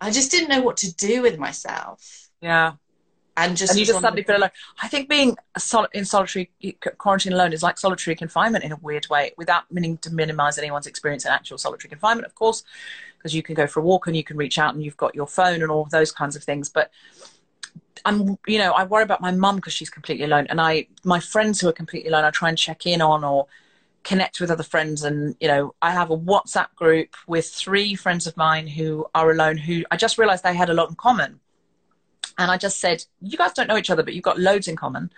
I just didn't know what to do with myself. Yeah. And just and you just suddenly feel alone. I think being a sol- in solitary quarantine alone is like solitary confinement in a weird way, without meaning to minimise anyone's experience in actual solitary confinement, of course, because you can go for a walk and you can reach out and you've got your phone and all those kinds of things. But I'm, you know, I worry about my mum because she's completely alone, and I, my friends who are completely alone, I try and check in on or connect with other friends and you know i have a whatsapp group with three friends of mine who are alone who i just realized they had a lot in common and I just said, You guys don't know each other, but you've got loads in common.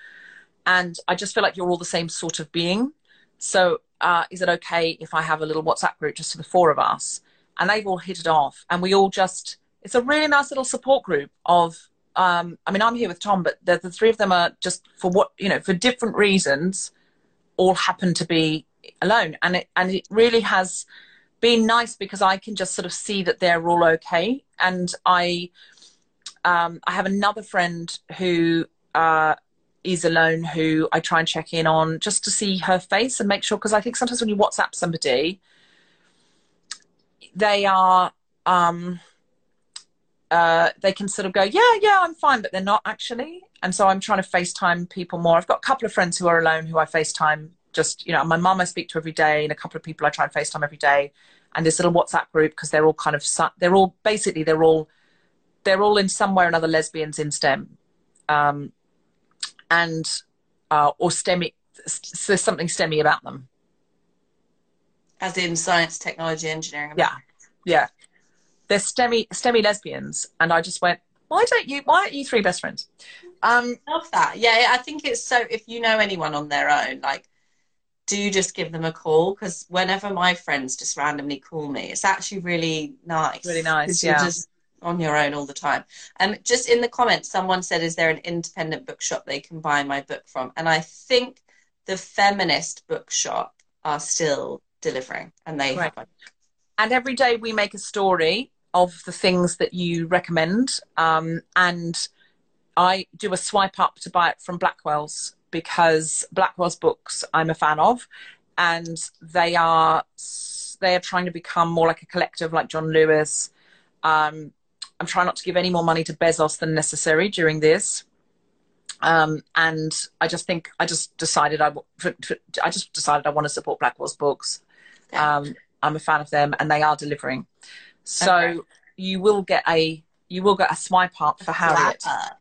And I just feel like you're all the same sort of being. So uh, is it okay if I have a little WhatsApp group just for the four of us? And they've all hit it off. And we all just, it's a really nice little support group of, um, I mean, I'm here with Tom, but the, the three of them are just for what, you know, for different reasons, all happen to be alone. And it, and it really has been nice because I can just sort of see that they're all okay. And I, um, I have another friend who uh, is alone who I try and check in on just to see her face and make sure because I think sometimes when you WhatsApp somebody, they are um, uh, they can sort of go, yeah, yeah, I'm fine, but they're not actually. And so I'm trying to FaceTime people more. I've got a couple of friends who are alone who I FaceTime. Just you know, my mum I speak to every day, and a couple of people I try and FaceTime every day. And this little WhatsApp group because they're all kind of they're all basically they're all they're all in some way or another lesbians in STEM, um, and uh, or STEMmy. s- There's something STEMmy about them. as in science, technology, engineering. Yeah, yeah. They're STEMmy STEMmy lesbians, and I just went, why don't you? Why aren't you three best friends? Um, Love that. Yeah, I think it's so. If you know anyone on their own, like, do just give them a call because whenever my friends just randomly call me, it's actually really nice. Really nice. yeah. Just on your own all the time. And um, just in the comments, someone said, "Is there an independent bookshop they can buy my book from?" And I think the feminist bookshop are still delivering, and they Right. and every day we make a story of the things that you recommend um, and i do a swipe up to buy it from blackwell's because blackwell's books i'm a fan of and they are they are trying to become more like a collective like john lewis um, i'm trying not to give any more money to bezos than necessary during this Um, and I just think I just decided I, w- for- for- I just decided I want to support Blackwell's books. Um, I'm a fan of them, and they are delivering. So Okay. you will get a you will get a swipe up for Harriet. Up.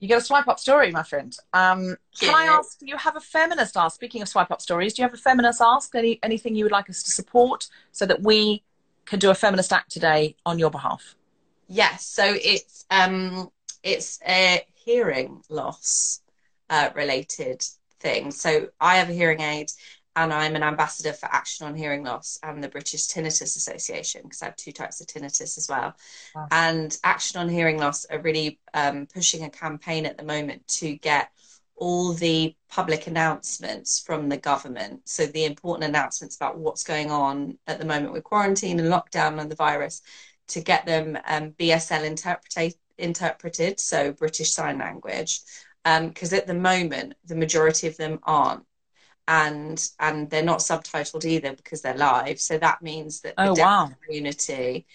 You get a swipe up story, my friend. Um, can I ask? Do you have a feminist ask? Speaking of swipe up stories, do you have a feminist ask? Any anything you would like us to support so that we can do a feminist act today on your behalf? Yes, so it's um it's a hearing loss uh, related thing. So I have a hearing aid and I'm an ambassador for Action on Hearing Loss and the British Tinnitus Association because I have two types of tinnitus as well. Wow. And Action on Hearing Loss are really um, pushing a campaign at the moment to get all the public announcements from the government. So the important announcements about what's going on at the moment with quarantine and lockdown and the virus to get them um, BSL interpreted, interpreted, so British Sign Language, because at the moment the majority of them aren't, and and they're not subtitled either because they're live. So that means that the Oh, deaf wow. community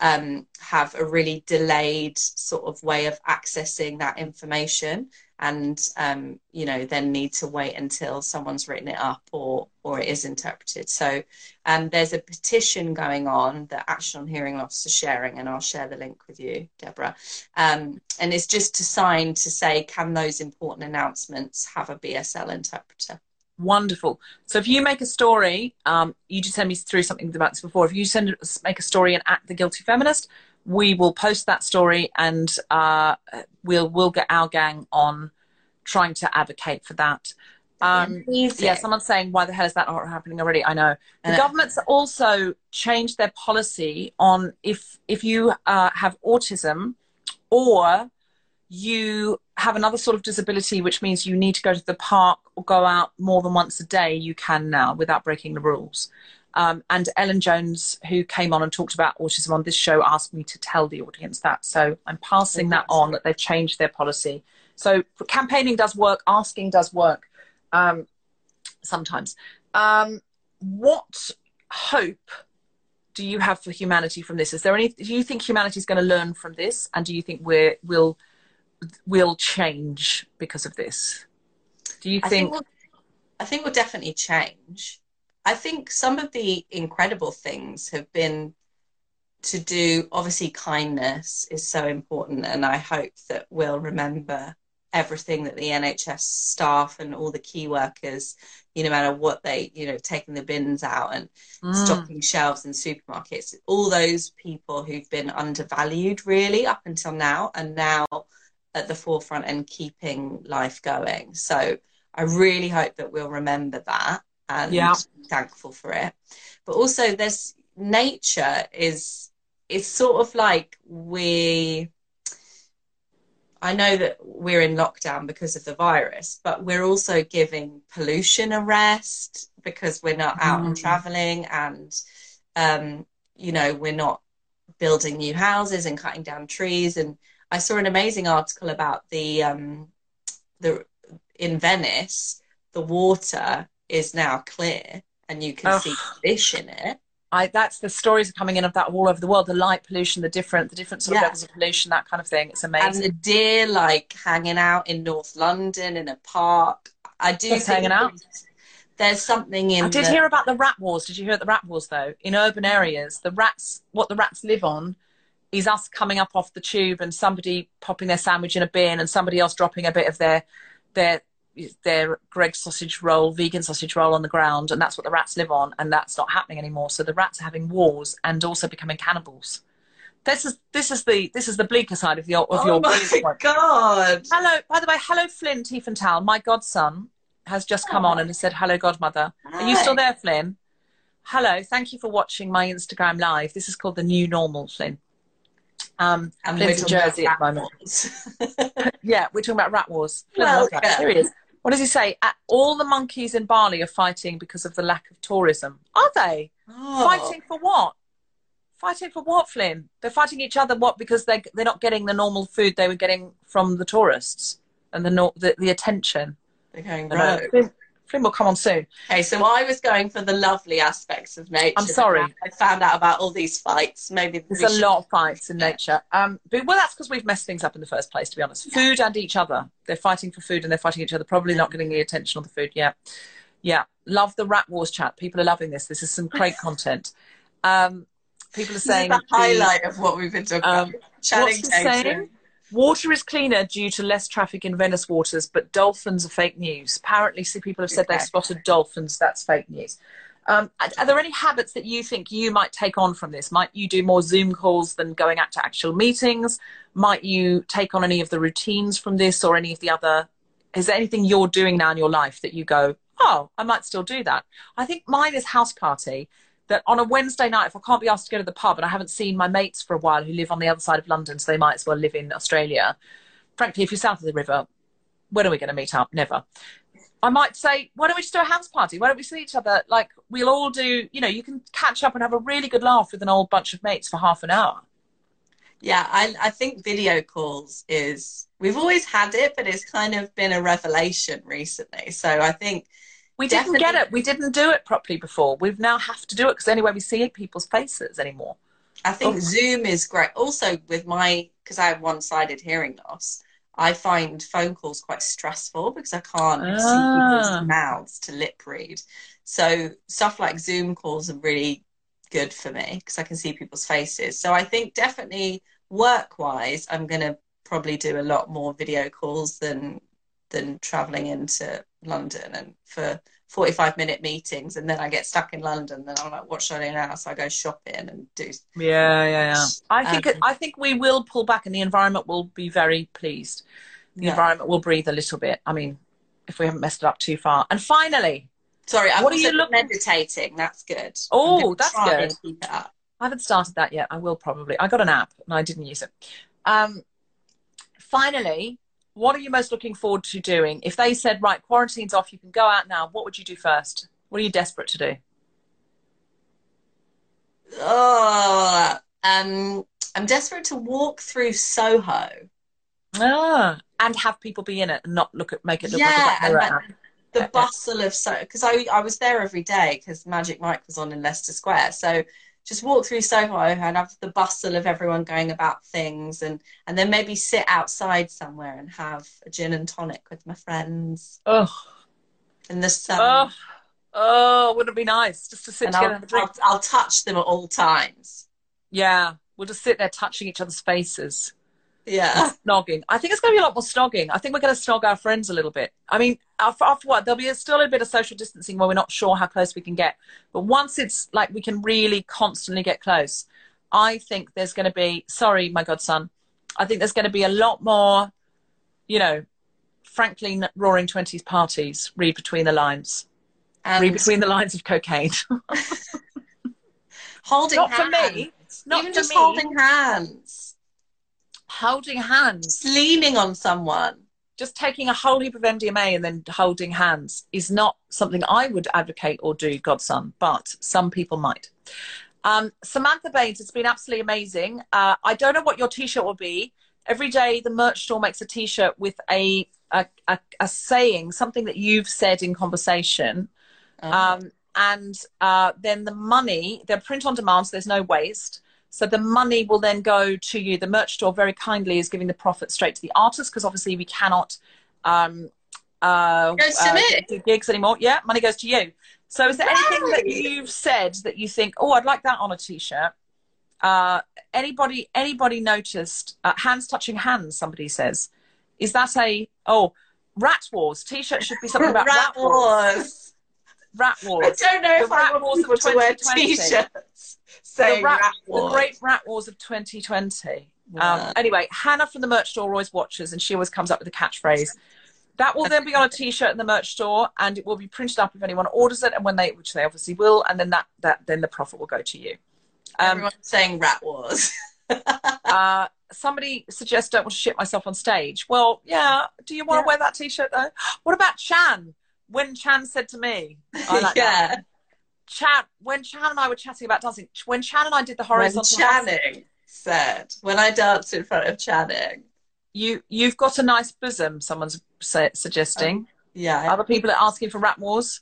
um, have a really delayed sort of way of accessing that information and um, you know then need to wait until someone's written it up or or it is interpreted so um, there's a petition going on that action on hearing loss is sharing and i'll share the link with you deborah um, and it's just to sign to say can those important announcements have a bsl interpreter Wonderful. So if you make a story, um, you just send me through something about this before. If you send make a story and act the guilty feminist, we will post that story and uh, we'll we'll get our gang on trying to advocate for that. Um, yeah, someone's saying why the hell is that not happening already? I know the government's also changed their policy on if if you uh, have autism or you have another sort of disability, which means you need to go to the park or go out more than once a day, you can now without breaking the rules. Um, and Ellen Jones, who came on and talked about autism on this show, asked me to tell the audience that. So I'm passing that on that they've changed their policy. So campaigning does work, asking does work um, sometimes. Um, what hope do you have for humanity from this? Is there any? Do you think humanity is going to learn from this, and do you think we're will will change because of this? Do you think? I think? we'll, I think will definitely change. I think some of the incredible things have been to do. Obviously, kindness is so important, and I hope that we'll remember everything that the NHS staff and all the key workers, you know, no matter what they, you know, taking the bins out and Mm. stocking shelves in supermarkets, all those people who've been undervalued really up until now, and now at the forefront and keeping life going. So I really hope that we'll remember that and Yeah. thankful for it. But also there's nature is it's sort of like we I know that we're in lockdown because of the virus, but we're also giving pollution a rest because we're not out and Mm. traveling and um, you know, we're not building new houses and cutting down trees and I saw an amazing article about the um, the in Venice, the water is now clear and you can Ugh. see fish in it. I, that's the stories are coming in of that all over the world. The light pollution, the different, the different sort of levels of pollution, that kind of thing. It's amazing. And the deer like hanging out in North London in a park. I do Just think hanging out? There's something in I did the- hear about the rat wars. Did you hear about the rat wars though? In urban areas, the rats, what the rats live on, is us coming up off the tube and somebody popping their sandwich in a bin and somebody else dropping a bit of their their their Greggs sausage roll, vegan sausage roll on the ground, and that's what the rats live on, and that's not happening anymore. So the rats are having wars and also becoming cannibals. This is this is the this is the bleaker side of your of Oh your my viewpoint. god. Hello, by the way, hello Flynn Tiefenthal, my godson has just come on and has said hello godmother. Are you still there, Flynn? Hello, thank you for watching my Instagram live. This is called the new normal, Flynn. Um, And Flynn's in Jersey at the moment. [laughs] Yeah, we're talking about rat wars. [laughs] Well, yeah. Here is. What does he say? All the monkeys in Bali are fighting because of the lack of tourism. Are they? Oh. Fighting for what? Fighting for what, Flynn? They're fighting each other. What? Because they they're not getting the normal food they were getting from the tourists and the the, the attention. They're going Flynn, Flynn will come on soon. Okay, so I was going for the lovely aspects of nature. I'm sorry. I found out about all these fights. Maybe There's a should- lot of fights in nature. Um, but well, that's because we've messed things up in the first place. To be honest, food and each other. They're fighting for food and they're fighting each other. Probably not getting the attention on the food. Yeah, yeah. Love the rat wars chat. People are loving this. This is some great [laughs] content. Um, people are saying the the- highlight of what we've been talking Um, about. Channing what's he Tatum. saying? Water is cleaner due to less traffic in Venice waters, but dolphins are fake news. Apparently, see people have said they Okay. spotted dolphins. That's fake news. Um, are, are there any habits that you think you might take on from this? Might you do more Zoom calls than going out to actual meetings? Might you take on any of the routines from this or any of the other? Is there anything you're doing now in your life that you go, oh, I might still do that? I think mine is house party that on a Wednesday night, if I can't be asked to go to the pub and I haven't seen my mates for a while who live on the other side of London, so they might as well live in Australia. Frankly, if you're south of the river, when are we going to meet up? Never. I might say, why don't we just do a house party? Why don't we see each other? Like, we'll all do, you know, you can catch up and have a really good laugh with an old bunch of mates for half an hour. Yeah, I, I think video calls is, we've always had it, but it's kind of been a revelation recently. So I think, We didn't get it. We didn't do it properly before. We've now have to do it because anyway we see people's faces anymore. I think Oh. Zoom is great. Also, with my, because I have one sided hearing loss, I find phone calls quite stressful because I can't see Ah. people's mouths to lip read. So stuff like Zoom calls are really good for me because I can see people's faces. So I think definitely work wise, I'm going to probably do a lot more video calls than than traveling into London and for 45 minute meetings and then I get stuck in London then I'm like what should I do now so I go shopping and do Yeah, yeah, yeah. I think Um, I think we will pull back, and the environment will be very pleased. The Yeah. environment will breathe a little bit. I mean, if we haven't messed it up too far. And finally, Sorry, I've What are you been looking- meditating. That's good. Oh, that's good. and Keep it up. I haven't started that yet. I will probably. I got an app and I didn't use it. Um, finally, what are you most looking forward to doing? If they said, right, quarantine's off, you can go out now, what would you do first? What are you desperate to do? Oh, um, I'm desperate to walk through Soho. Ah, and have people be in it and not look at make it look Yeah, like a and like the bustle of Soho because I I was there every day because Magic Mike was on in Leicester Square. So just walk through Soho and have the bustle of everyone going about things, and and then maybe sit outside somewhere and have a gin and tonic with my friends Oh, in the sun. oh, oh, wouldn't it be nice just to sit and together I'll, and drink? I'll, I'll touch them at all times. Yeah, we'll just sit there touching each other's faces. Yeah. Snogging. I think it's going to be a lot more snogging. I think we're going to snog our friends a little bit. I mean, after, after what? There'll be still a bit of social distancing where we're not sure how close we can get. But once it's like we can really constantly get close, I think there's going to be, sorry, my godson, I think there's going to be a lot more, you know, frankly, roaring 20s parties, read between the lines, read between the lines of cocaine. [laughs] holding Not for hands. me. Not Even for just me. holding hands. Holding hands. Leaning on someone. just taking a whole heap of MDMA and then holding hands is not something I would advocate or do, godson, but some people might. Um, Samantha Baines, it's been absolutely amazing. Uh, I don't know what your T-shirt will be. Every day, the merch store makes a T-shirt with a a, a, a saying, something that you've said in conversation, Um, um, and uh, then the money they're print on demand, so there's no waste. So the money will then go to you. The merch store very kindly is giving the profit straight to the artist because obviously we cannot um, uh, uh, do gigs anymore. Yeah, money goes to you. So is there anything that you've said that you think, oh, I'd like that on a t-shirt? Uh, anybody anybody noticed uh, hands touching hands? Somebody says, is that a oh rat wars t-shirt should be something about [laughs] rat, Rat wars. Wars. I don't know The if I rat want wars people of to wear 2020. t-shirts the, saying rat, rat the great rat wars of 2020. Yeah. Um, anyway, Hannah from the merch store always watches, and she always comes up with a catchphrase. That will then be on a T-shirt in the merch store, and it will be printed up if anyone orders it, and when they, which they obviously will, and then that that then the profit will go to you. Um, Everyone's saying rat wars. [laughs] uh, somebody suggests don't want to shit myself on stage. Well, yeah. Do you want Yeah. to wear that T-shirt though? What about Chan? When Chan said to me, I [laughs] like that. yeah. Chan, when Chan and I were chatting about dancing, when Chan and I did the horizontal hustle- Channing said, when I danced in front of Channing. You you've got a nice bosom. Someone's suggesting. Yeah. Other people are asking for rap wars.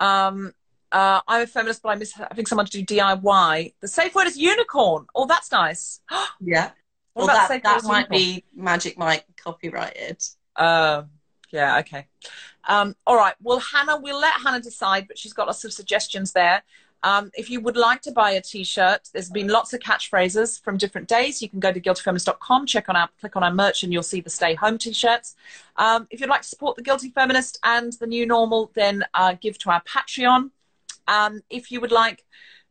Um, uh, I'm a feminist, but I miss having someone to do DIY. The safe word is unicorn. Oh, that's nice. [gasps] Yeah. What Well, about that, safe that might unicorn? be Magic Mike copyrighted. Uh, yeah, okay. Um, all right. Well, Hannah, we'll let Hannah decide, but she's got lots of suggestions there. Um, if you would like to buy a t-shirt, there's been lots of catchphrases from different days. You can go to guiltyfeminist.com, check on our, click on our merch, and you'll see the Stay Home t-shirts. Um, if you'd like to support the Guilty Feminist and the New Normal, then uh, give to our Patreon. Um, if you would like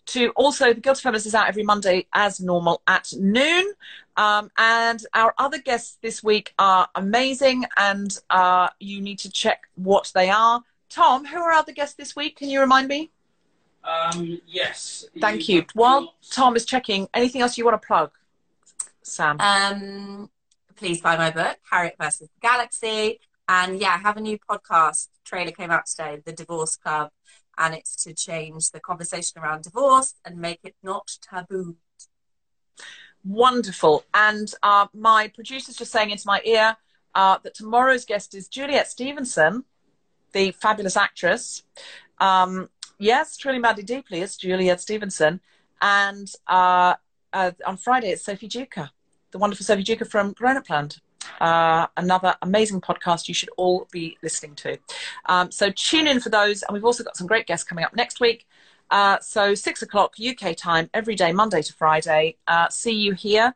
to also, the Guilty Feminist is out every Monday as normal at noon. Um, and our other guests this week are amazing, and uh, you need to check what they are. Tom, who are our other guests this week? Can you remind me? Um, yes. Thank you. have While Tom is checking, anything else you want to plug, Sam? Um, please buy my book, Harriet versus the Galaxy. And yeah, I have a new podcast. Trailer came out today, The Divorce Club, and it's to change the conversation around divorce and make it not taboo. Wonderful. And uh, my producer's just saying into my ear uh, that tomorrow's guest is Juliet Stevenson, the fabulous actress. Um, yes, truly madly deeply, it's Juliet Stevenson. And uh, uh, on Friday, it's Sophie Duker, the wonderful Sophie Duker from Grown Up Land. Uh, another amazing podcast you should all be listening to. Um, so tune in for those. And we've also got some great guests coming up next week. Uh, so six o'clock UK time every day, Monday to Friday. Uh, see you here.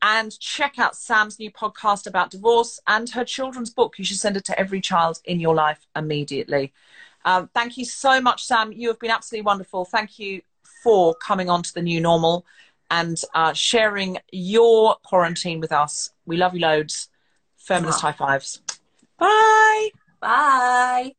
And check out Sam's new podcast about divorce and her children's book. You should send it to every child in your life immediately. Um, thank you so much, Sam. You have been absolutely wonderful. Thank you for coming on to the new normal and uh, sharing your quarantine with us. We love you loads. Feminist high fives. Bye. Bye.